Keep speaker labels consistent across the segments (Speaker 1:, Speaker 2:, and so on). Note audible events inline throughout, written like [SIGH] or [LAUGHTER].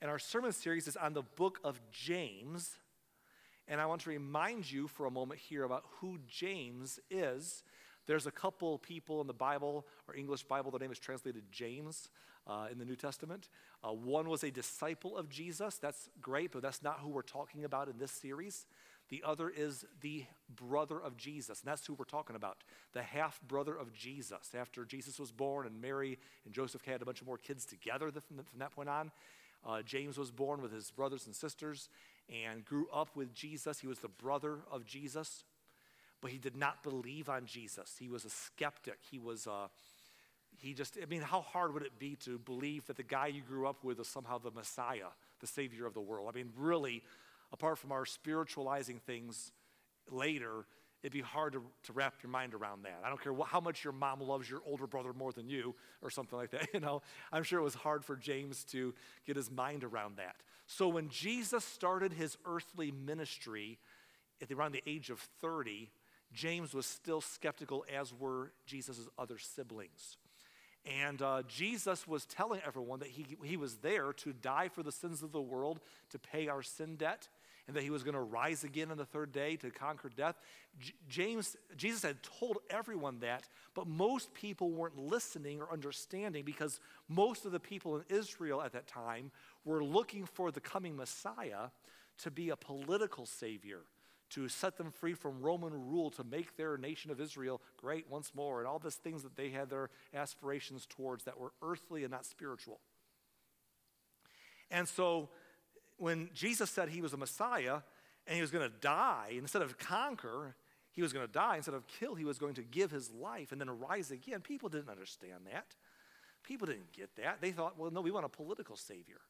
Speaker 1: And our sermon series is on the book of James. And I want to remind you for a moment here about who James is. There's a couple people in the Bible, or English Bible, the name is translated James uh, in the New Testament. Uh, one was a disciple of Jesus. That's great, but that's not who we're talking about in this series. The other is the brother of Jesus, and that's who we're talking about the half brother of Jesus. After Jesus was born, and Mary and Joseph had a bunch of more kids together from, that point on, uh, James was born with his brothers and sisters and grew up with Jesus. He was the brother of Jesus, but he did not believe on Jesus. He was a skeptic. He was. Uh, he just, I mean, how hard would it be to believe that the guy you grew up with is somehow the Messiah, the Savior of the world? I mean, really, apart from our spiritualizing things later, it'd be hard to, to wrap your mind around that. I don't care what, how much your mom loves your older brother more than you or something like that. [LAUGHS] You know, I'm sure it was hard for James to get his mind around that. So when Jesus started his earthly ministry at around the age of 30, James was still skeptical, as were Jesus' other siblings. And uh, Jesus was telling everyone that he, he was there to die for the sins of the world, to pay our sin debt, and that he was going to rise again on the third day to conquer death. J- James, Jesus had told everyone that, but most people weren't listening or understanding because most of the people in Israel at that time were looking for the coming Messiah to be a political savior to set them free from Roman rule, to make their nation of Israel great once more, and all these things that they had their aspirations towards that were earthly and not spiritual. And so when Jesus said he was a Messiah and he was going to die, instead of conquer, he was going to die. Instead of kill, he was going to give his life and then rise again. People didn't understand that. People didn't get that. They thought, well, no, we want a political savior.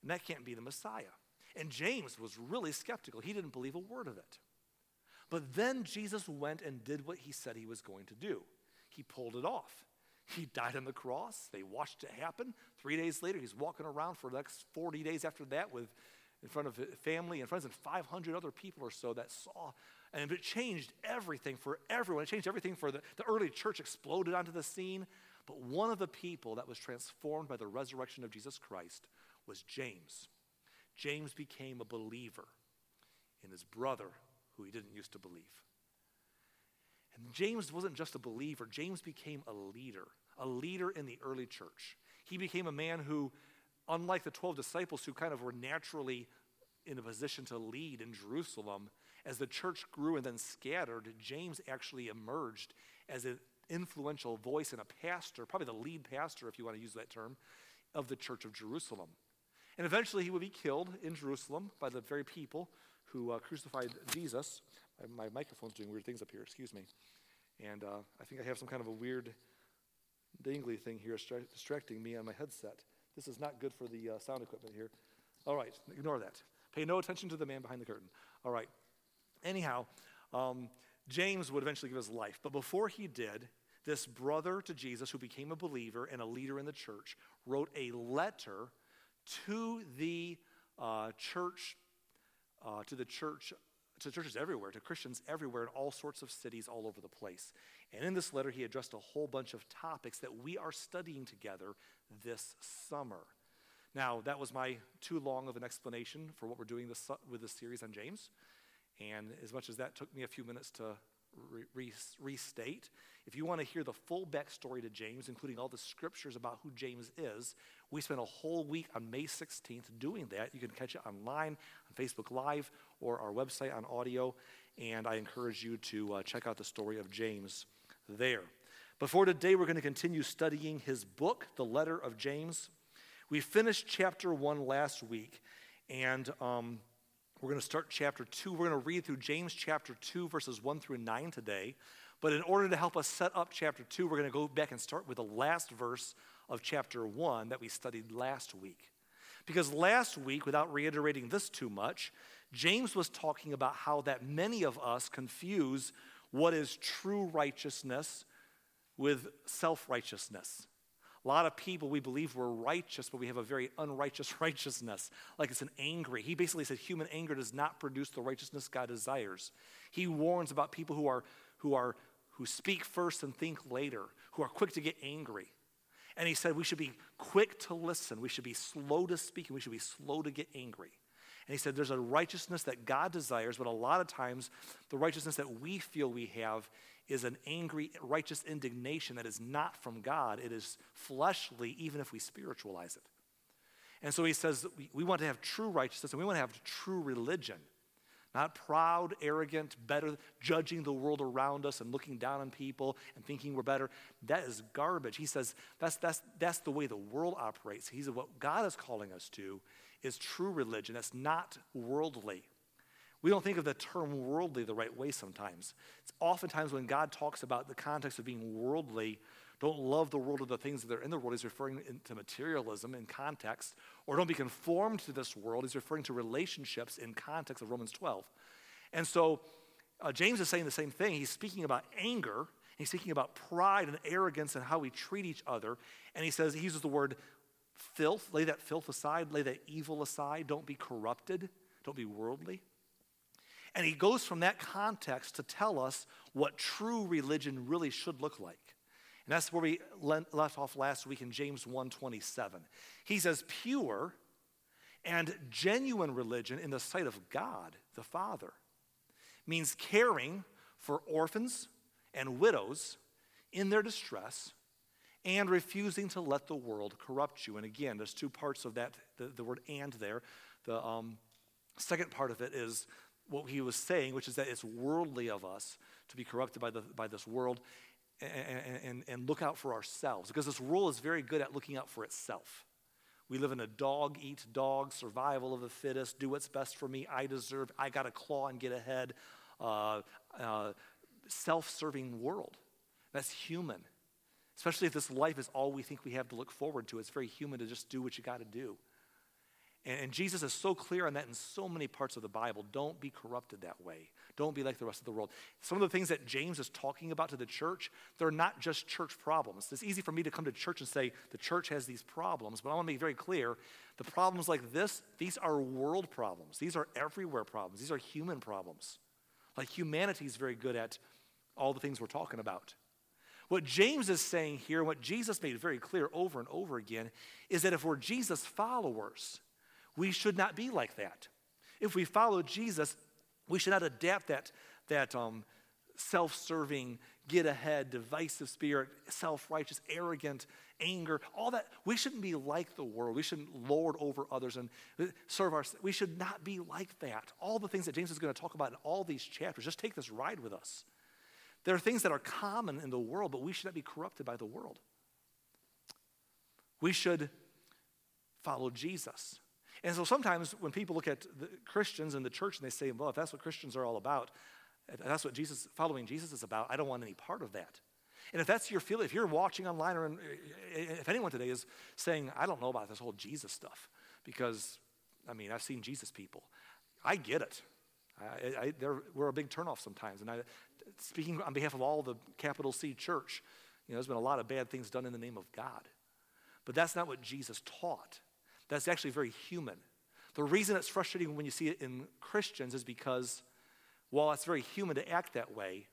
Speaker 1: And that can't be the Messiah. And James was really skeptical. He didn't believe a word of it. But then Jesus went and did what he said he was going to do. He pulled it off. He died on the cross. They watched it happen. Three days later, he's walking around for the next 40 days after that with in front of family and friends and 500 other people or so that saw. And it changed everything for everyone. It changed everything for the, the early church exploded onto the scene. But one of the people that was transformed by the resurrection of Jesus Christ was James. James became a believer in his brother who he didn't used to believe. And James wasn't just a believer, James became a leader, a leader in the early church. He became a man who, unlike the 12 disciples who kind of were naturally in a position to lead in Jerusalem, as the church grew and then scattered, James actually emerged as an influential voice and a pastor, probably the lead pastor, if you want to use that term, of the church of Jerusalem. And eventually he would be killed in Jerusalem by the very people who uh, crucified Jesus. My, my, microphone's doing weird things up here, excuse me. And uh, I think I have some kind of a weird dangly thing here distracting me on my headset. This is not good for the uh, sound equipment here. All right, ignore that. Pay no attention to the man behind the curtain. All right. Anyhow, um, James would eventually give his life. But before he did, this brother to Jesus, who became a believer and a leader in the church, wrote a letter to the uh, church, uh, to the church, to churches everywhere, to Christians everywhere in all sorts of cities all over the place. And in this letter, he addressed a whole bunch of topics that we are studying together this summer. Now, that was my too long of an explanation for what we're doing this, with this series on James. And as much as that took me a few minutes to re- re- restate, if you want to hear the full backstory to James, including all the scriptures about who James is, we spent a whole week on May 16th doing that. You can catch it online on Facebook Live or our website on audio. And I encourage you to uh, check out the story of James there. But for today, we're going to continue studying his book, The Letter of James. We finished chapter one last week, and um, we're going to start chapter two. We're going to read through James chapter two, verses one through nine today. But in order to help us set up chapter 2, we're going to go back and start with the last verse of chapter 1 that we studied last week. Because last week, without reiterating this too much, James was talking about how that many of us confuse what is true righteousness with self righteousness. A lot of people, we believe we're righteous, but we have a very unrighteous [LAUGHS] righteousness. Like it's an angry. He basically said human anger does not produce the righteousness God desires. He warns about people who are, who are who speak first and think later, who are quick to get angry. And he said we should be quick to listen, we should be slow to speak, and we should be slow to get angry. And he said there's a righteousness that God desires, but a lot of times the righteousness that we feel we have is an angry, righteous indignation that is not from God. It is fleshly, even if we spiritualize it. And so he says we, we want to have true righteousness and we want to have true religion. Not proud, arrogant, better, judging the world around us and looking down on people and thinking we're better. That is garbage. He says that's, that's, that's the way the world operates. He said what God is calling us to is true religion. That's not worldly. We don't think of the term worldly the right way sometimes. It's oftentimes when God talks about the context of being worldly, don't love the world or the things that are in the world. He's referring to materialism in context. Or don't be conformed to this world. He's referring to relationships in context of Romans 12. And so uh, James is saying the same thing. He's speaking about anger. He's speaking about pride and arrogance and how we treat each other. And he says, he uses the word filth. Lay that filth aside. Lay that evil aside. Don't be corrupted. Don't be worldly. And he goes from that context to tell us what true religion really should look like. And that's where we left off last week in James 1:27. He says pure and genuine religion in the sight of God the Father means caring for orphans and widows in their distress and refusing to let the world corrupt you. And again, there's two parts of that, the, the word and there. The um, second part of it is what he was saying, which is that it's worldly of us to be corrupted by, the, by this world and, and, and look out for ourselves. Because this world is very good at looking out for itself. We live in a dog eat dog, survival of the fittest, do what's best for me, I deserve, I got to claw and get ahead, uh, uh, self serving world. That's human. Especially if this life is all we think we have to look forward to. It's very human to just do what you got to do. And, and Jesus is so clear on that in so many parts of the Bible. Don't be corrupted that way. Don't be like the rest of the world. Some of the things that James is talking about to the church, they're not just church problems. It's easy for me to come to church and say, the church has these problems, but I want to be very clear. The problems like this, these are world problems. These are everywhere problems. These are human problems. Like humanity is very good at all the things we're talking about. What James is saying here, what Jesus made very clear over and over again, is that if we're Jesus followers, we should not be like that. If we follow Jesus, we should not adapt that, that um, self serving, get ahead, divisive spirit, self righteous, arrogant, anger, all that. We shouldn't be like the world. We shouldn't lord over others and serve our. We should not be like that. All the things that James is going to talk about in all these chapters, just take this ride with us. There are things that are common in the world, but we should not be corrupted by the world. We should follow Jesus. And so sometimes when people look at the Christians and the church and they say, well, if that's what Christians are all about, that's what Jesus, following Jesus is about, I don't want any part of that. And if that's your feeling, if you're watching online or in, eh, if anyone today is saying, I don't know about this whole Jesus stuff, because, I mean, I've seen Jesus people. I get it. I, I, we're a big turnoff sometimes. And I, speaking on behalf of all the capital C church, you know, there's been a lot of bad things done in the name of God. But that's not what Jesus taught. That's actually very human. The reason it's frustrating when you see it in Christians is because while it's very human to act that way,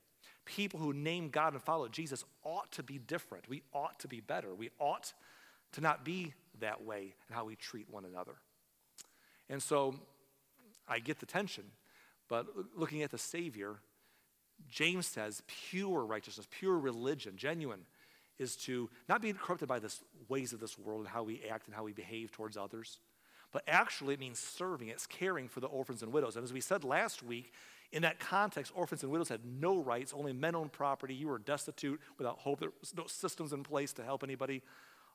Speaker 1: people who name God and follow Jesus ought to be different. We ought to be better. We ought to not be that way in how we treat one another. And so I get the tension, but looking at the Savior, James says pure righteousness, pure religion, genuine is to not be corrupted by the ways of this world and how we act and how we behave towards others, but actually it means serving, it's caring for the orphans and widows. And as we said last week, in that context, orphans and widows had no rights, only men owned property. You were destitute without hope. There was no systems in place to help anybody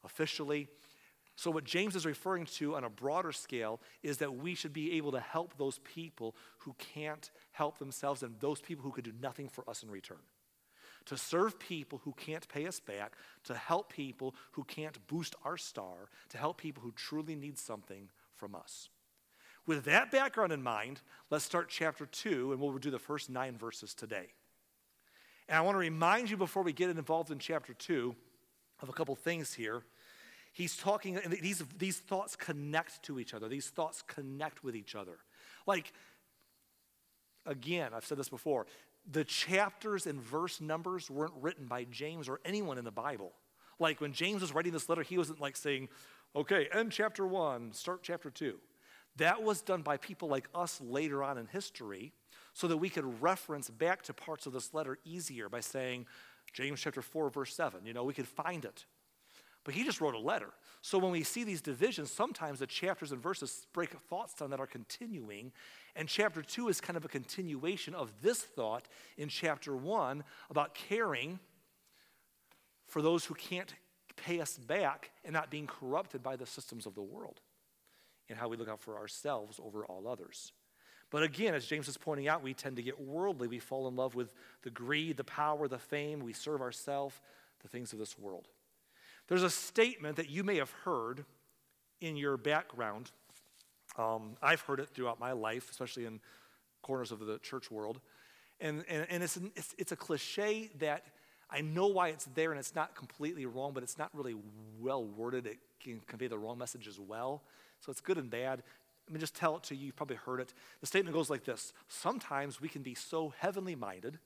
Speaker 1: officially. So, what James is referring to on a broader scale is that we should be able to help those people who can't help themselves and those people who could do nothing for us in return to serve people who can't pay us back, to help people who can't boost our star, to help people who truly need something from us. With that background in mind, let's start chapter 2, and we'll do the first nine verses today. And I want to remind you before we get involved in chapter 2 of a couple things here. He's talking, and these, these thoughts connect to each other, these thoughts connect with each other. Like, again, I've said this before, the chapters and verse numbers weren't written by James or anyone in the Bible. Like when James was writing this letter, he wasn't like saying, okay, end chapter one, start chapter two. That was done by people like us later on in history so that we could reference back to parts of this letter easier by saying, James chapter 4, verse 7. You know, we could find it. But he just wrote a letter. So when we see these divisions, sometimes the chapters and verses break thoughts down that are continuing. And chapter 2 is kind of a continuation of this thought in chapter 1 about caring for those who can't pay us back and not being corrupted by the systems of the world and how we look out for ourselves over all others. But again, as James is pointing out, we tend to get worldly. We fall in love with the greed, the power, the fame. We serve ourselves, the things of this world. There's a statement that you may have heard in your background. Um, I've heard it throughout my life, especially in corners of the church world. And, and, and it's, it's, it's a cliche that I know why it's there and it's not completely wrong, but it's not really well worded. It can convey the wrong message as well. So it's good and bad. Let me just tell it to you. You've probably heard it. The statement goes like this Sometimes we can be so heavenly minded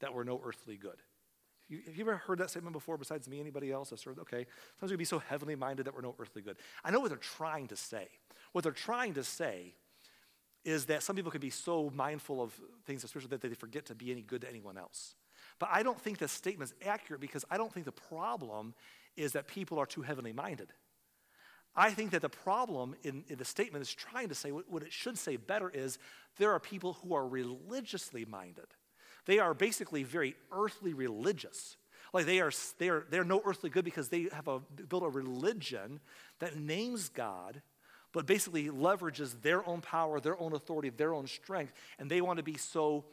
Speaker 1: that we're no earthly good. Have you ever heard that statement before besides me? Anybody else? I've heard, okay. Sometimes we be so heavenly minded that we're no earthly good. I know what they're trying to say. What they're trying to say is that some people can be so mindful of things, especially that they forget to be any good to anyone else. But I don't think this statement is accurate because I don't think the problem is that people are too heavenly minded. I think that the problem in, in the statement is trying to say what, what it should say better is there are people who are religiously minded. They are basically very earthly religious. Like they are, they are they're no earthly good because they have a, built a religion that names God, but basically leverages their own power, their own authority, their own strength, and they want to be so.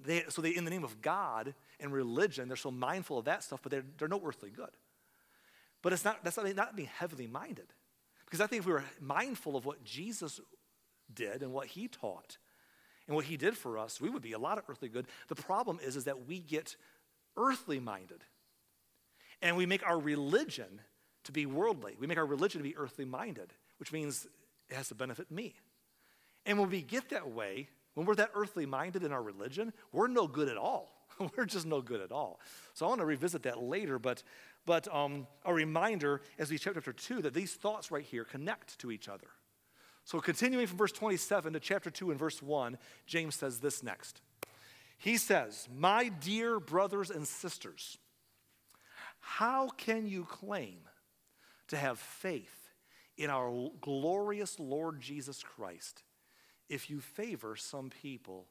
Speaker 1: They, so they, in the name of God and religion, they're so mindful of that stuff, but they're, they're no earthly good. But it's not, that's not, not being heavily minded. Because I think if we were mindful of what Jesus did and what he taught and what he did for us, we would be a lot of earthly good. The problem is, is that we get earthly minded and we make our religion to be worldly. We make our religion to be earthly minded, which means it has to benefit me. And when we get that way, when we're that earthly minded in our religion, we're no good at all. [LAUGHS] we're just no good at all. So I want to revisit that later, but but um, a reminder as we chapter 2 that these thoughts right here connect to each other. So, continuing from verse 27 to chapter 2 and verse 1, James says this next. He says, My dear brothers and sisters, how can you claim to have faith in our glorious Lord Jesus Christ if you favor some people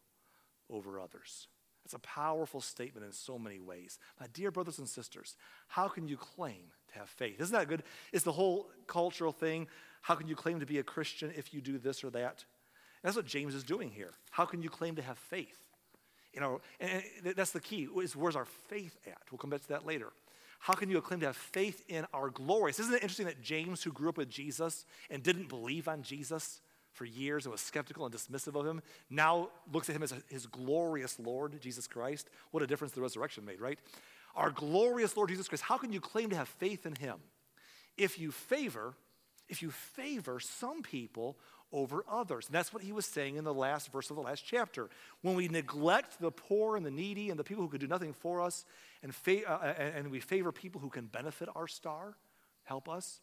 Speaker 1: over others? It's a powerful statement in so many ways. My dear brothers and sisters, how can you claim to have faith? Isn't that good? It's the whole cultural thing. How can you claim to be a Christian if you do this or that? And that's what James is doing here. How can you claim to have faith? You know, and that's the key. Is where's our faith at? We'll come back to that later. How can you claim to have faith in our glorious? Isn't it interesting that James, who grew up with Jesus and didn't believe on Jesus, for years and was skeptical and dismissive of him, now looks at him as his glorious Lord, Jesus Christ. What a difference the resurrection made, right? Our glorious Lord Jesus Christ, how can you claim to have faith in him if you favor, if you favor some people over others? And that's what he was saying in the last verse of the last chapter. When we neglect the poor and the needy and the people who could do nothing for us, and, fa- uh, and we favor people who can benefit our star, help us,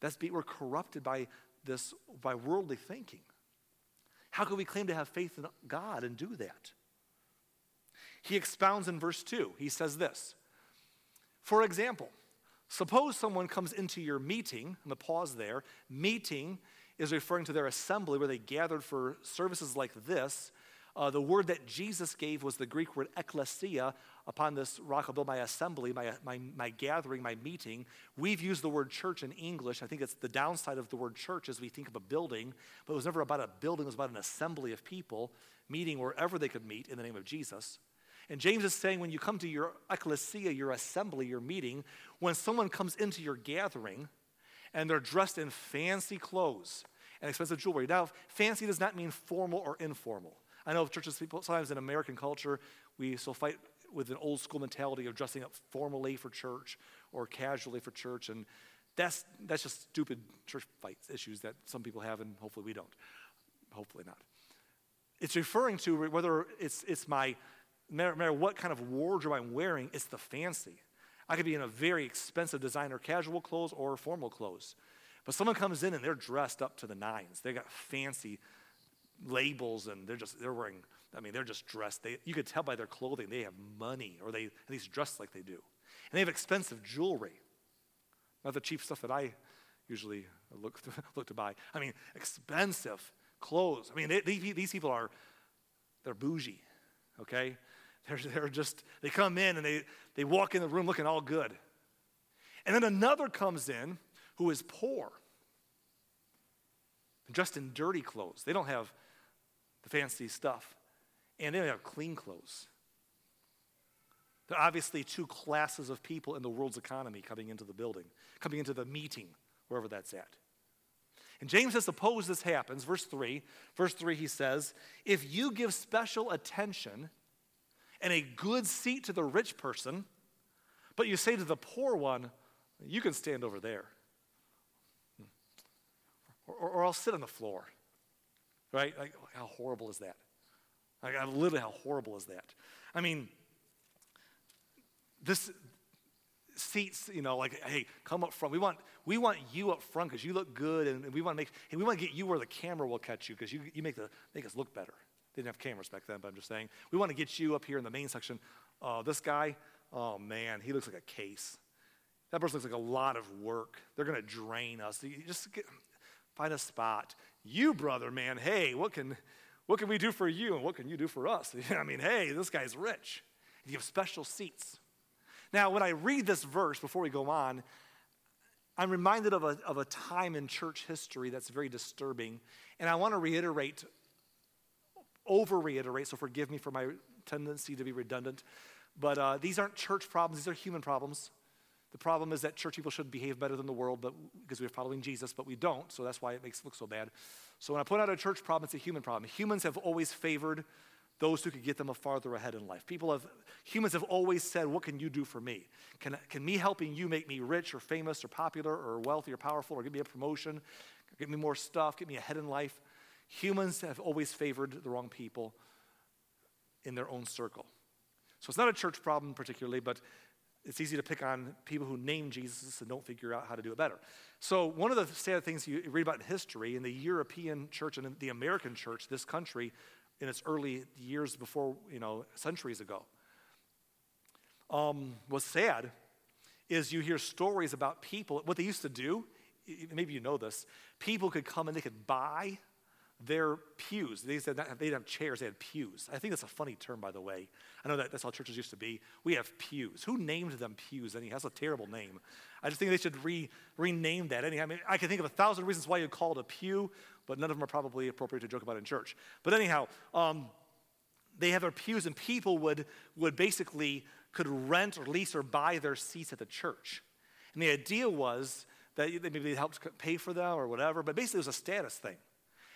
Speaker 1: that's be, we're corrupted by this by worldly thinking. How can we claim to have faith in God and do that? He expounds in verse 2. He says this For example, suppose someone comes into your meeting, and the pause there, meeting is referring to their assembly where they gathered for services like this. Uh, the word that Jesus gave was the Greek word ekklesia, upon this rock I'll build my assembly, my, my, my gathering, my meeting. We've used the word church in English. I think it's the downside of the word church as we think of a building, but it was never about a building, it was about an assembly of people meeting wherever they could meet in the name of Jesus. And James is saying when you come to your ecclesia, your assembly, your meeting, when someone comes into your gathering and they're dressed in fancy clothes and expensive jewelry. Now, fancy does not mean formal or informal. I know churches, people, sometimes in American culture, we still fight with an old school mentality of dressing up formally for church or casually for church. And that's, that's just stupid church fights issues that some people have, and hopefully we don't. Hopefully not. It's referring to whether it's, it's my, no matter what kind of wardrobe I'm wearing, it's the fancy. I could be in a very expensive designer casual clothes or formal clothes. But someone comes in and they're dressed up to the nines. They got fancy labels and they're just they're wearing I mean they're just dressed. They, you could tell by their clothing they have money or they at least dress like they do. And they have expensive jewelry. Not the cheap stuff that I usually look to, [LAUGHS] look to buy. I mean expensive clothes. I mean they, they, these people are they're bougie, okay? They're, they're just, they come in and they, they walk in the room looking all good. And then another comes in who is poor, dressed in dirty clothes. They don't have the fancy stuff, and they don't have clean clothes. There are obviously two classes of people in the world's economy coming into the building, coming into the meeting, wherever that's at. And James says, suppose this happens. Verse 3. Verse 3, he says, if you give special attention and a good seat to the rich person, but you say to the poor one, You can stand over there. Hmm. Or, or, or I'll sit on the floor. Right? Like, how horrible is that? Like, literally, how horrible is that? I mean, this seats, you know, like, hey, come up front. We want, we want you up front because you look good, and we want to make, hey, we want to get you where the camera will catch you because you, you make, the, make us look better. They didn't have cameras back then, but I'm just saying. We want to get you up here in the main section. Uh, this guy, oh man, he looks like a case. That person looks like a lot of work. They're going to drain us. You just get, find a spot. You, brother, man, hey, what can, what can we do for you and what can you do for us? [LAUGHS] I mean, hey, this guy's rich. You have special seats. Now, when I read this verse before we go on, I'm reminded of a, of a time in church history that's very disturbing. And I want to reiterate over reiterate, so forgive me for my tendency to be redundant. But uh, these aren't church problems, these are human problems. The problem is that church people should behave better than the world but, because we're following Jesus, but we don't, so that's why it makes it look so bad. So when I put out a church problem, it's a human problem. Humans have always favored those who could get them a farther ahead in life. People have, humans have always said, What can you do for me? Can, can me helping you make me rich or famous or popular or wealthy or powerful or give me a promotion, get me more stuff, get me ahead in life? Humans have always favored the wrong people in their own circle. So it's not a church problem particularly, but it's easy to pick on people who name Jesus and don't figure out how to do it better. So, one of the sad things you read about in history, in the European church and in the American church, this country, in its early years before, you know, centuries ago, um, was sad is you hear stories about people, what they used to do, maybe you know this, people could come and they could buy their pews. They said they didn't have chairs, they had pews. I think that's a funny term, by the way. I know that that's how churches used to be. We have pews. Who named them pews? And he has a terrible name. I just think they should re, rename that. Anyhow, I mean, I can think of a thousand reasons why you'd call it a pew, but none of them are probably appropriate to joke about in church. But anyhow, um, they have their pews, and people would, would basically could rent or lease or buy their seats at the church. And the idea was that maybe they helped pay for them or whatever, but basically it was a status thing.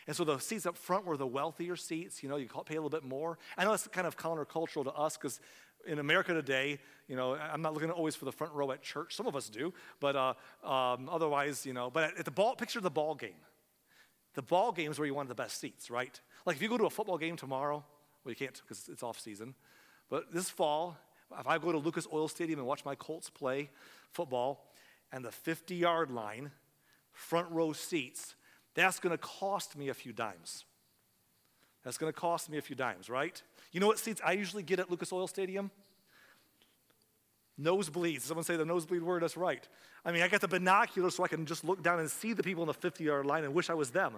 Speaker 1: And so the seats up front were the wealthier seats. You know, you pay a little bit more. I know it's kind of countercultural to us because in America today, you know, I'm not looking always for the front row at church. Some of us do, but uh, um, otherwise, you know. But at the ball, picture the ball game. The ball game is where you want the best seats, right? Like if you go to a football game tomorrow, well, you can't because it's off season. But this fall, if I go to Lucas Oil Stadium and watch my Colts play football, and the 50 yard line, front row seats that's going to cost me a few dimes. That's going to cost me a few dimes, right? You know what seats I usually get at Lucas Oil Stadium? Nosebleeds. Someone say the nosebleed word, that's right. I mean, I got the binoculars so I can just look down and see the people in the 50 yard line and wish I was them.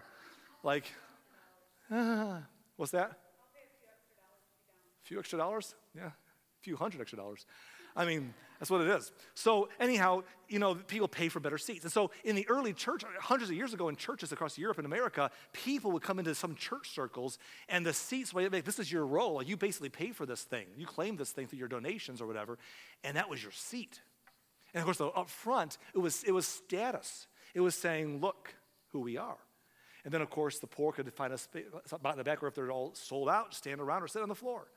Speaker 1: Like, [LAUGHS] what's that? A few extra dollars? Yeah, a few hundred extra dollars. I mean, that's what it is. So, anyhow, you know, people pay for better seats. And so, in the early church, hundreds of years ago in churches across Europe and America, people would come into some church circles and the seats, well, this is your role. You basically pay for this thing. You claim this thing through your donations or whatever, and that was your seat. And of course, though, up front, it was, it was status. It was saying, look who we are. And then, of course, the poor could find a spot in the back, or if they're all sold out, stand around or sit on the floor.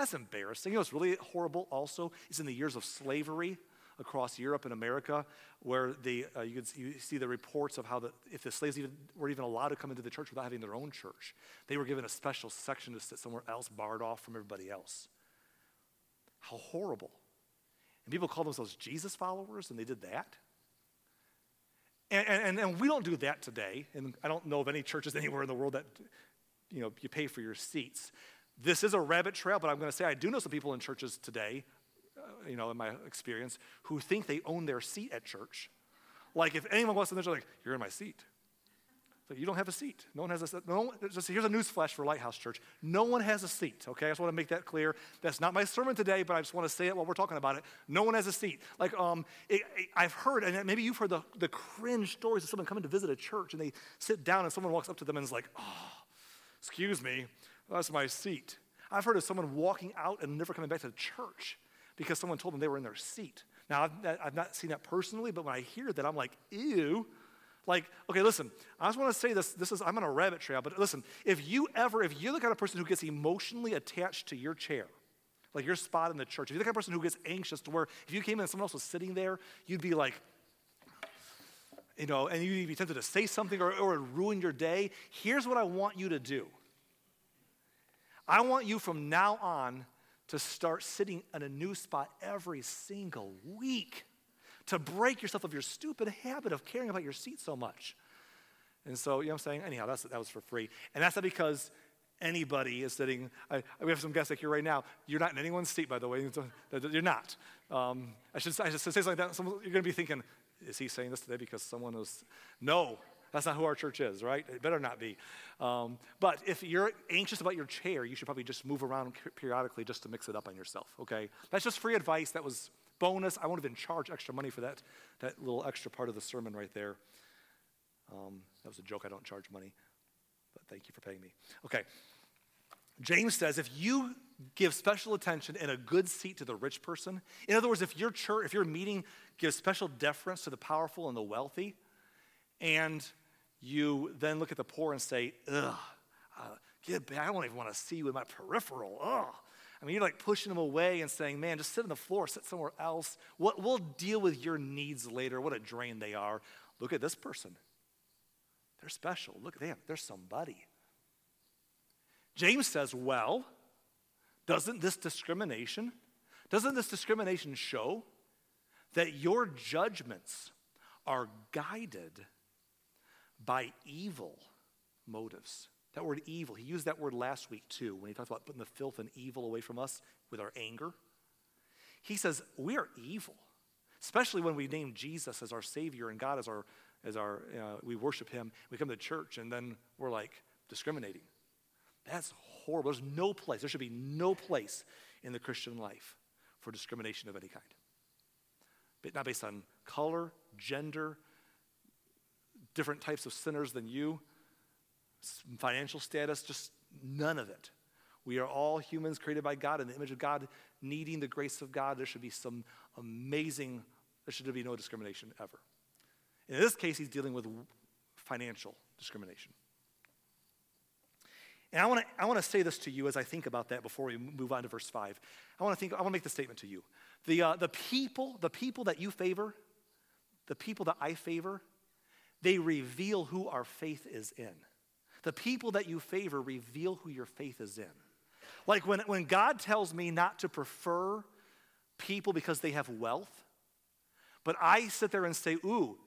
Speaker 1: That's embarrassing. You know what's really horrible also is in the years of slavery across Europe and America, where the, uh, you, see, you see the reports of how the, if the slaves even, were even allowed to come into the church without having their own church, they were given a special section to sit somewhere else, barred off from everybody else. How horrible. And people call themselves Jesus followers, and they did that. And, and, and we don't do that today. And I don't know of any churches [LAUGHS] anywhere in the world that, you know, you pay for your seats. This is a rabbit trail, but I'm going to say I do know some people in churches today, uh, you know, in my experience, who think they own their seat at church. Like if anyone wants to, they're like, you're in my seat. So you don't have a seat. No one has a seat. no one, just here's a news flash for Lighthouse Church. No one has a seat, okay? I just want to make that clear. That's not my sermon today, but I just want to say it while we're talking about it. No one has a seat. Like um, it, it, I've heard, and maybe you've heard the, the cringe stories of someone coming to visit a church and they sit down and someone walks up to them and is like, oh, excuse me, that's my seat. I've heard of someone walking out and never coming back to the church because someone told them they were in their seat. Now, I've, I've not seen that personally, but when I hear that, I'm like, ew. Like, okay, listen, I just want to say this. This is, I'm on a rabbit trail, but listen, if you ever, if you're the kind of person who gets emotionally attached to your chair, like your spot in the church, if you're the kind of person who gets anxious to where if you came in and someone else was sitting there, you'd be like, you know, and you'd be tempted to say something or, or ruin your day. Here's what I want you to do I want you from now on to start sitting in a new spot every single week to break yourself of your stupid habit of caring about your seat so much. And so, you know what I'm saying? Anyhow, that's, that was for free. And that's not because anybody is sitting. I, we have some guests like here right now. You're not in anyone's seat, by the way. You're not. Um, I, should, I should say something like that. Someone, you're going to be thinking, is he saying this today because someone was. No, that's not who our church is, right? It better not be. Um, but if you're anxious about your chair, you should probably just move around periodically just to mix it up on yourself, okay? That's just free advice. That was bonus. I won't even charge extra money for that, that little extra part of the sermon right there. Um, that was a joke. I don't charge money, but thank you for paying me. Okay. James says if you give special attention and a good seat to the rich person, in other words, if your church, if your meeting gives special deference to the powerful and the wealthy, and you then look at the poor and say, ugh, uh, get back. I don't even want to see you in my peripheral. Ugh. I mean, you're like pushing them away and saying, man, just sit on the floor, sit somewhere else. What, we'll deal with your needs later. What a drain they are. Look at this person. They're special. Look at them. They're somebody. James says, well, doesn't this discrimination, doesn't this discrimination show that your judgments are guided by evil motives? That word evil, he used that word last week too when he talked about putting the filth and evil away from us with our anger. He says we are evil, especially when we name Jesus as our Savior and God as our, as our uh, we worship Him. We come to church and then we're like discriminating. That's horrible. There's no place, there should be no place in the Christian life for discrimination of any kind. But not based on color, gender, different types of sinners than you financial status, just none of it. We are all humans created by God in the image of God, needing the grace of God. There should be some amazing, there should be no discrimination ever. In this case, he's dealing with financial discrimination. And I want to I want to say this to you as I think about that before we move on to verse 5. I want to think I want to make the statement to you. The uh, the people, the people that you favor, the people that I favor, they reveal who our faith is in. The people that you favor reveal who your faith is in. Like when, when God tells me not to prefer people because they have wealth, but I sit there and say, ooh,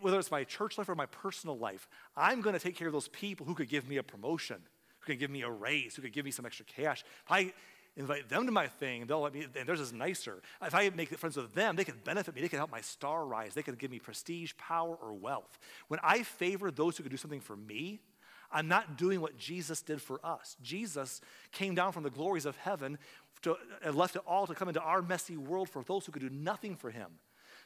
Speaker 1: whether it's my church life or my personal life, I'm going to take care of those people who could give me a promotion, who could give me a raise, who could give me some extra cash. If I invite them to my thing, they'll let me, and theirs is nicer. If I make friends with them, they can benefit me. They can help my star rise. They can give me prestige, power, or wealth. When I favor those who could do something for me, I'm not doing what Jesus did for us. Jesus came down from the glories of heaven to, and left it all to come into our messy world for those who could do nothing for him.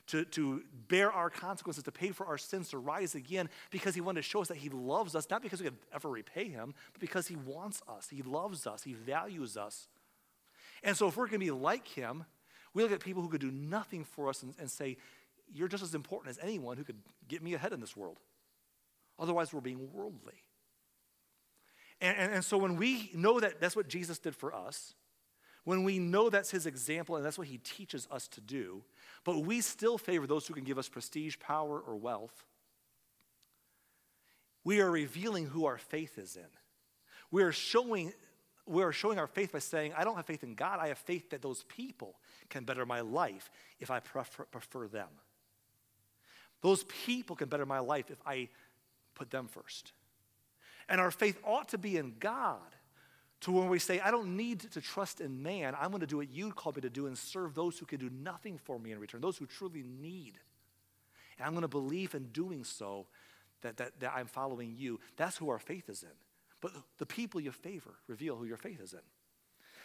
Speaker 1: To, to bear our consequences, to pay for our sins, to rise again, because he wanted to show us that he loves us, not because we could ever repay him, but because he wants us. He loves us. He values us. And so, if we're going to be like him, we look at people who could do nothing for us and, and say, You're just as important as anyone who could get me ahead in this world. Otherwise, we're being worldly. And, and, and so when we know that that's what Jesus did for us, when we know that's his example and that's what he teaches us to do, but we still favor those who can give us prestige, power, or wealth, we are revealing who our faith is in. We are showing We're showing our faith by saying, I don't have faith in God. I have faith that those people can better my life if I prefer, prefer them. Those people can better my life if I put them first. And our faith ought to be in God to when we say, I don't need to trust in man. I'm going to do what you called me to do and serve those who can do nothing for me in return, those who truly need. And I'm going to believe in doing so that, that, that I'm following you. That's who our faith is in. But the people you favor reveal who your faith is in.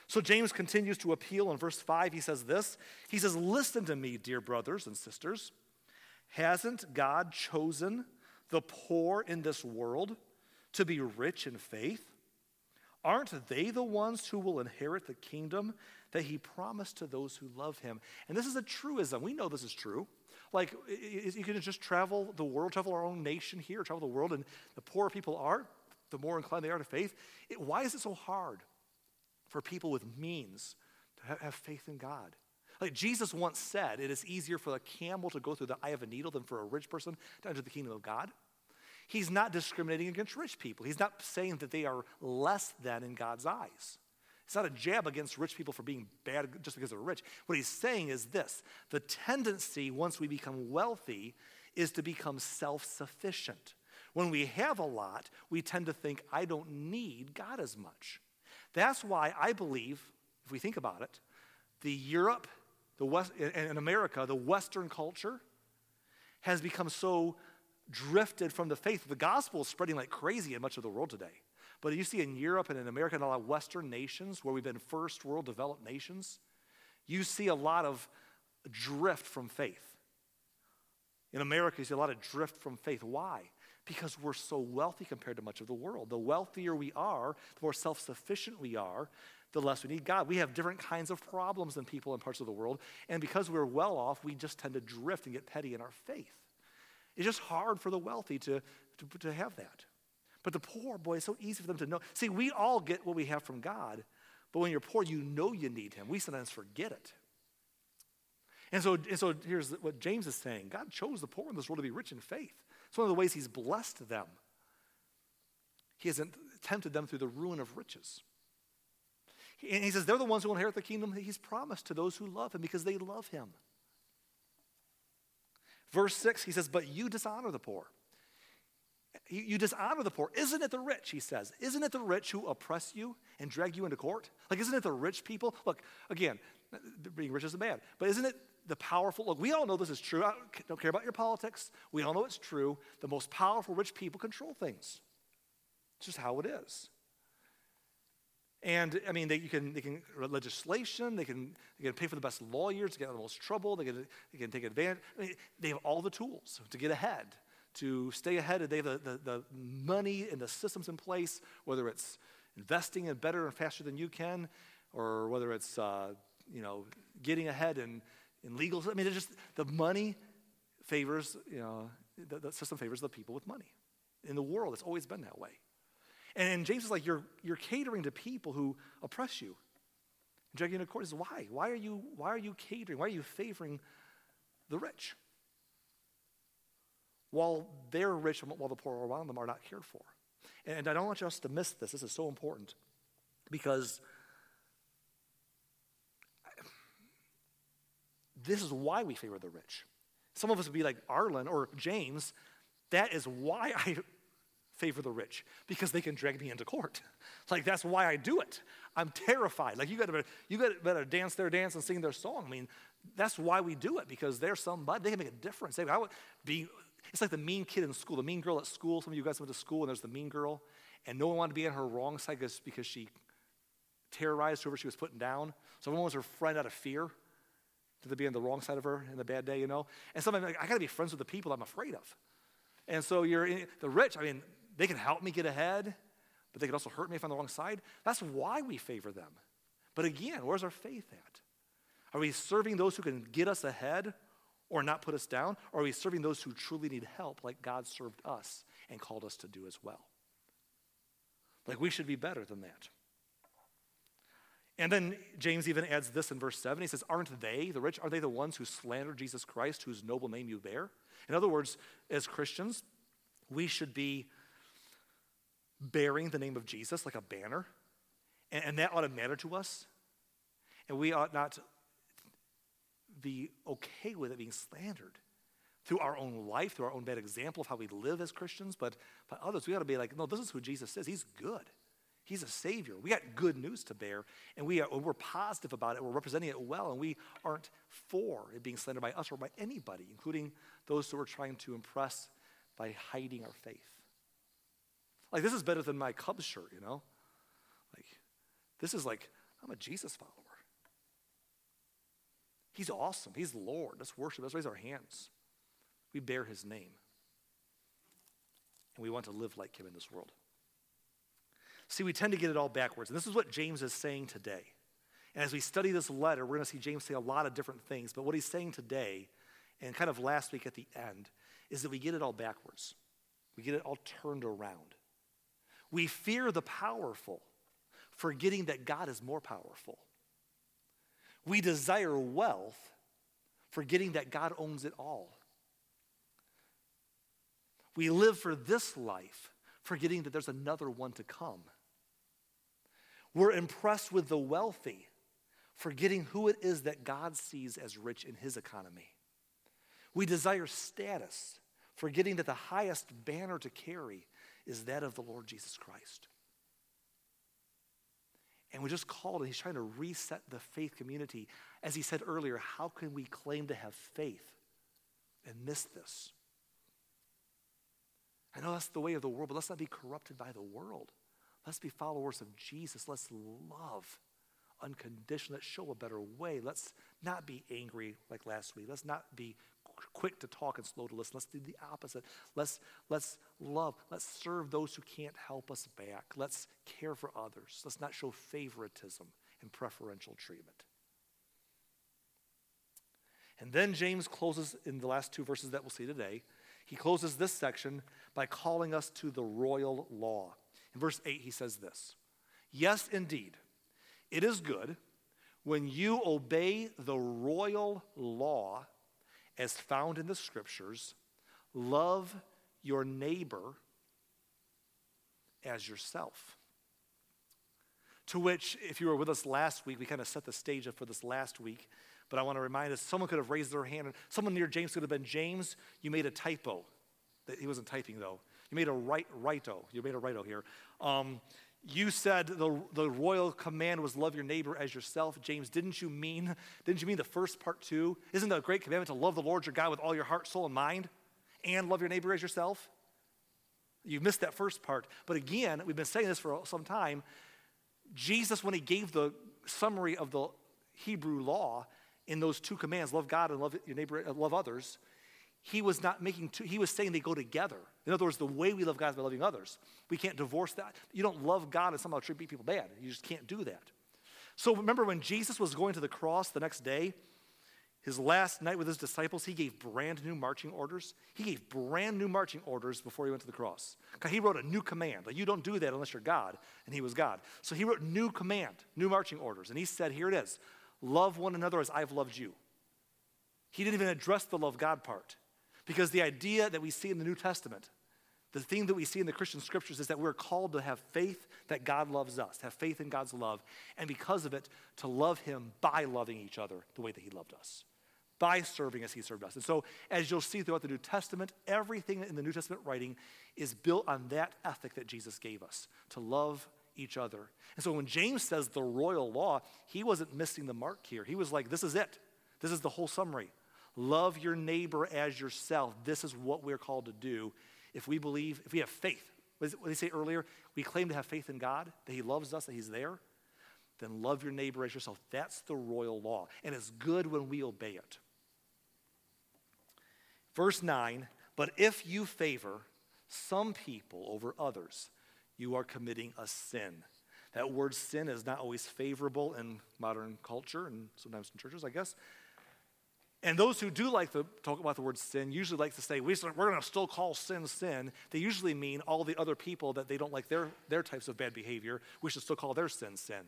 Speaker 1: So James continues to appeal in verse 5. He says this He says, Listen to me, dear brothers and sisters. Hasn't God chosen the poor in this world to be rich in faith? Aren't they the ones who will inherit the kingdom that he promised to those who love him? And this is a truism. We know this is true. Like, you can just travel the world, travel our own nation here, travel the world, and the poorer people are, the more inclined they are to faith. It, why is it so hard for people with means to have faith in God? Like Jesus once said, it is easier for a camel to go through the eye of a needle than for a rich person to enter the kingdom of God. He's not discriminating against rich people. He's not saying that they are less than in God's eyes. It's not a jab against rich people for being bad just because they're rich. What he's saying is this the tendency, once we become wealthy, is to become self sufficient. When we have a lot, we tend to think, I don't need God as much. That's why I believe, if we think about it, the Europe, the West, and America, the Western culture, has become so drifted from the faith. The gospel is spreading like crazy in much of the world today. But you see in Europe and in America and a lot of Western nations where we've been first world developed nations, you see a lot of drift from faith. In America, you see a lot of drift from faith. Why? Because we're so wealthy compared to much of the world. The wealthier we are, the more self sufficient we are, the less we need God. We have different kinds of problems than people in parts of the world. And because we're well off, we just tend to drift and get petty in our faith. It's just hard for the wealthy to, to, to have that. But the poor, boy, it's so easy for them to know. See, we all get what we have from God, but when you're poor, you know you need Him. We sometimes forget it. And so, and so here's what James is saying God chose the poor in this world to be rich in faith. It's one of the ways He's blessed them. He hasn't tempted them through the ruin of riches. And he says they're the ones who inherit the kingdom that He's promised to those who love Him because they love Him. Verse 6, he says, But you dishonor the poor. You, you, dishonor the poor. Isn't it the rich, he says? Isn't it the rich who oppress you and drag you into court? Like, isn't it the rich people? Look, again, being rich isn't bad, but isn't it the powerful? Look, we all know this is true. I don't care about your politics. We all know it's true. The most powerful rich people control things. It's just how it is. And I mean, they, you can, they can legislation, they can, they can pay for the best lawyers to get out of the most trouble, they can, they can take advantage. I mean, they have all the tools to get ahead, to stay ahead. They have the, the, the money and the systems in place, whether it's investing in better and faster than you can, or whether it's, uh, you know, getting ahead in, in legal. I mean, it's just the money favors, you know, the, the system favors the people with money. In the world, it's always been that way. And James is like, you're, you're catering to people who oppress you. And into court is why? Why are, you, why are you catering? Why are you favoring the rich? While they're rich and while the poor around them are not cared for. And I don't want us to miss this. This is so important because this is why we favor the rich. Some of us would be like Arlen or James. That is why [LAUGHS] I favor the rich because they can drag me into court. [LAUGHS] Like that's why I do it. I'm terrified. Like you got to you got better dance their dance and sing their song. I mean, that's why we do it because they're somebody. They can make a difference. They, I would be. It's like the mean kid in school, the mean girl at school. Some of you guys went to school and there's the mean girl, and no one wanted to be on her wrong side because, because she terrorized whoever she was putting down. So everyone was her friend out of fear to be on the wrong side of her in the bad day, you know. And sometimes like, I got to be friends with the people I'm afraid of. And so you're in, the rich. I mean, they can help me get ahead, but they can also hurt me if I'm on the wrong side. That's why we favor them. But again, where's our faith at? Are we serving those who can get us ahead or not put us down? Or are we serving those who truly need help like God served us and called us to do as well? Like we should be better than that. And then James even adds this in verse 7. He says, Aren't they, the rich, are they the ones who slander Jesus Christ, whose noble name you bear? In other words, as Christians, we should be bearing the name of Jesus like a banner. And, and that ought to matter to us. And we ought not be okay with it being slandered through our own life, through our own bad example of how we live as Christians, but by others, we ought to be like, no, this is who Jesus is. He's good. He's a savior. We got good news to bear, and we are, we're positive about it. We're representing it well, and we aren't for it being slandered by us or by anybody, including those who are trying to impress by hiding our faith. Like, this is better than my Cubs shirt, you know? Like, this is like, I'm a Jesus follower. He's awesome. He's Lord. Let's worship. Let's raise our hands. We bear his name. And we want to live like him in this world. See, we tend to get it all backwards. And this is what James is saying today. And as we study this letter, we're going to see James say a lot of different things. But what he's saying today, and kind of last week at the end, is that we get it all backwards. We get it all turned around. We fear the powerful, forgetting that God is more powerful. We desire wealth, forgetting that God owns it all. We live for this life, forgetting that there's another one to come. We're impressed with the wealthy, forgetting who it is that God sees as rich in his economy. We desire status, forgetting that the highest banner to carry is that of the Lord Jesus Christ. And we just called, and he's trying to reset the faith community. As he said earlier, how can we claim to have faith and miss this? I know that's the way of the world, but let's not be corrupted by the world. Let's be followers of Jesus. Let's love unconditionally. Let's show a better way. Let's not be angry like last week. Let's not be quick to talk and slow to listen. Let's do the opposite. Let's, let's love. Let's serve those who can't help us back. Let's care for others. Let's not show favoritism and preferential treatment. And then James closes in the last two verses that we'll see today. He closes this section by calling us to the royal law. In verse 8, he says this Yes, indeed, it is good when you obey the royal law as found in the scriptures, love your neighbor as yourself. To which, if you were with us last week, we kind of set the stage up for this last week. But I want to remind us someone could have raised their hand. And someone near James could have been James, you made a typo. He wasn't typing though. You made a right, righto. You made a righto here. Um, you said the, the royal command was love your neighbor as yourself. James, didn't you mean, didn't you mean the first part too? Isn't the great commandment to love the Lord your God with all your heart, soul, and mind? And love your neighbor as yourself? You missed that first part. But again, we've been saying this for some time. Jesus, when he gave the summary of the Hebrew law in those two commands, love God and love your neighbor, love others, he was not making two, he was saying they go together. In other words, the way we love God is by loving others. We can't divorce that. You don't love God and somehow treat people bad. You just can't do that. So remember when Jesus was going to the cross the next day, his last night with his disciples, he gave brand new marching orders. He gave brand new marching orders before he went to the cross. He wrote a new command. Like, you don't do that unless you're God, and he was God. So he wrote new command, new marching orders. And he said, Here it is love one another as I've loved you. He didn't even address the love God part. Because the idea that we see in the New Testament, the thing that we see in the Christian scriptures is that we're called to have faith that God loves us, have faith in God's love, and because of it, to love Him by loving each other the way that He loved us, by serving as He served us. And so, as you'll see throughout the New Testament, everything in the New Testament writing is built on that ethic that Jesus gave us to love each other. And so, when James says the royal law, he wasn't missing the mark here. He was like, this is it. This is the whole summary. Love your neighbor as yourself. This is what we're called to do if we believe, if we have faith. What did he say earlier? We claim to have faith in God, that He loves us, that He's there. Then love your neighbor as yourself. That's the royal law. And it's good when we obey it. Verse 9, but if you favor some people over others, you are committing a sin. That word sin is not always favorable in modern culture and sometimes in churches, I guess. And those who do like to talk about the word sin usually like to say, we're going to still call sin sin. They usually mean all the other people that they don't like their, their types of bad behavior. We should still call their sin sin.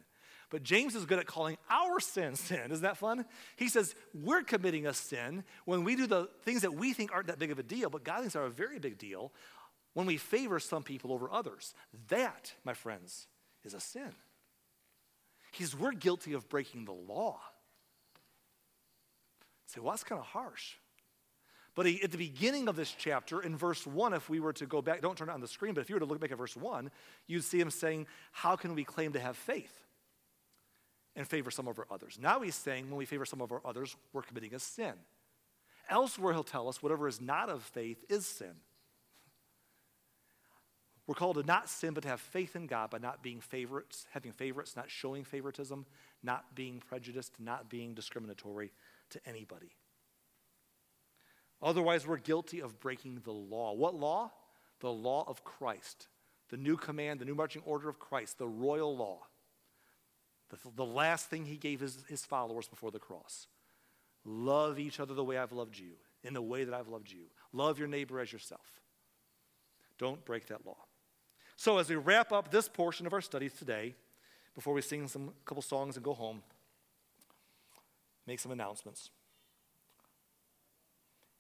Speaker 1: But James is good at calling our sin sin. Isn't that fun? He says, we're committing a sin when we do the things that we think aren't that big of a deal, but God thinks are a very big deal when we favor some people over others. That, my friends, is a sin. He's, we're guilty of breaking the law. Say, well, that's kind of harsh. But he, at the beginning of this chapter, in verse 1, if we were to go back, don't turn it on the screen, but if you were to look back at verse 1, you'd see him saying, How can we claim to have faith and favor some over others? Now he's saying, When we favor some of our others, we're committing a sin. Elsewhere, he'll tell us, Whatever is not of faith is sin. We're called to not sin, but to have faith in God by not being favorites, having favorites, not showing favoritism, not being prejudiced, not being discriminatory to anybody. Otherwise, we're guilty of breaking the law. What law? The law of Christ, the new command, the new marching order of Christ, the royal law. The, the last thing he gave his, his followers before the cross. Love each other the way I've loved you, in the way that I've loved you. Love your neighbor as yourself. Don't break that law. So, as we wrap up this portion of our studies today, before we sing some couple songs and go home, make some announcements.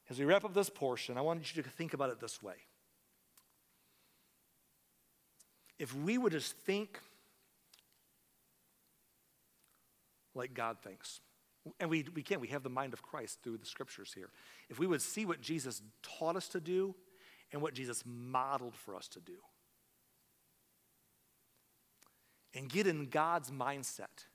Speaker 1: As we wrap up this portion, I want you to think about it this way. If we would just think like God thinks, and we, we can, we have the mind of Christ through the scriptures here. If we would see what Jesus taught us to do and what Jesus modeled for us to do, and get in God's mindset,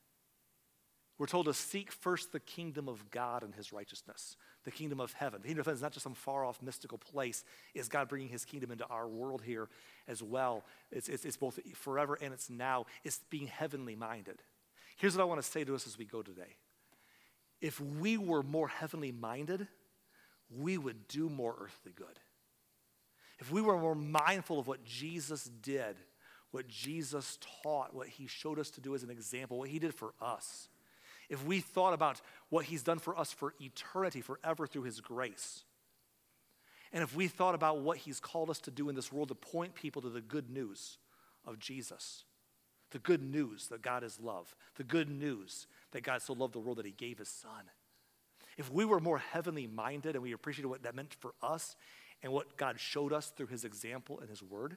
Speaker 1: we're told to seek first the kingdom of God and his righteousness the kingdom of heaven. The kingdom of heaven is not just some far off mystical place, it's God bringing his kingdom into our world here as well. It's, it's, it's both forever and it's now. It's being heavenly minded. Here's what I want to say to us as we go today. If we were more heavenly minded, we would do more earthly good. If we were more mindful of what Jesus did, what Jesus taught, what he showed us to do as an example, what he did for us if we thought about what He's done for us for eternity, forever through His grace, and if we thought about what He's called us to do in this world to point people to the good news of Jesus, the good news that God is love, the good news that God so loved the world that He gave His Son. If we were more heavenly minded and we appreciated what that meant for us and what God showed us through His example and His word,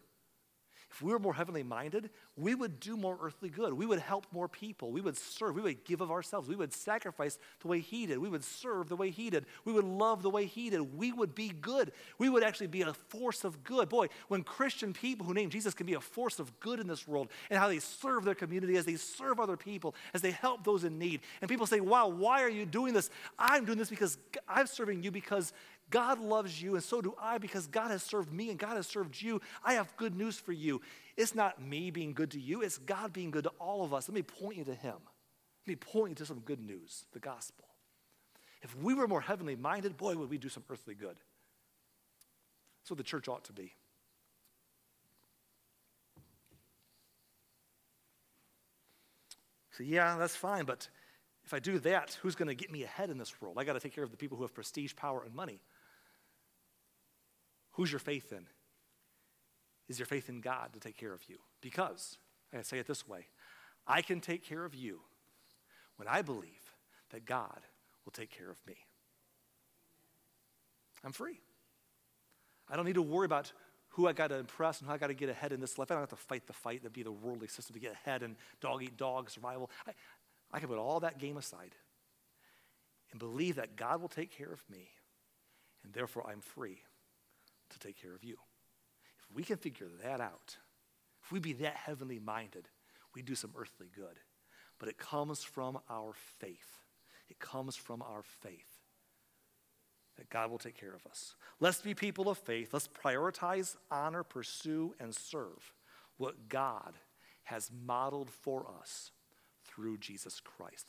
Speaker 1: if we were more heavenly minded, we would do more earthly good. We would help more people. We would serve. We would give of ourselves. We would sacrifice the way He did. We would serve the way He did. We would love the way He did. We would be good. We would actually be a force of good. Boy, when Christian people who name Jesus can be a force of good in this world and how they serve their community, as they serve other people, as they help those in need. And people say, wow, why are you doing this? I'm doing this because I'm serving you because God loves you, and so do I because God has served me and God has served you. I have good news for you. It's not me being good to you, it's God being good to all of us. Let me point you to Him. Let me point you to some good news, the gospel. If we were more heavenly minded, boy, would we do some earthly good. That's what the church ought to be. So, yeah, that's fine, but if I do that, who's going to get me ahead in this world? I got to take care of the people who have prestige, power, and money. Who's your faith in? Is your faith in God to take care of you? Because, I say it this way I can take care of you when I believe that God will take care of me. I'm free. I don't need to worry about who I got to impress and who I got to get ahead in this life. I don't have to fight the fight that be the worldly system to get ahead and dog eat dog survival. I, I can put all that game aside and believe that God will take care of me, and therefore I'm free to take care of you. If we can figure that out, if we be that heavenly minded, we do some earthly good. But it comes from our faith. It comes from our faith that God will take care of us. Let's be people of faith. Let's prioritize, honor, pursue, and serve what God has modeled for us through Jesus Christ.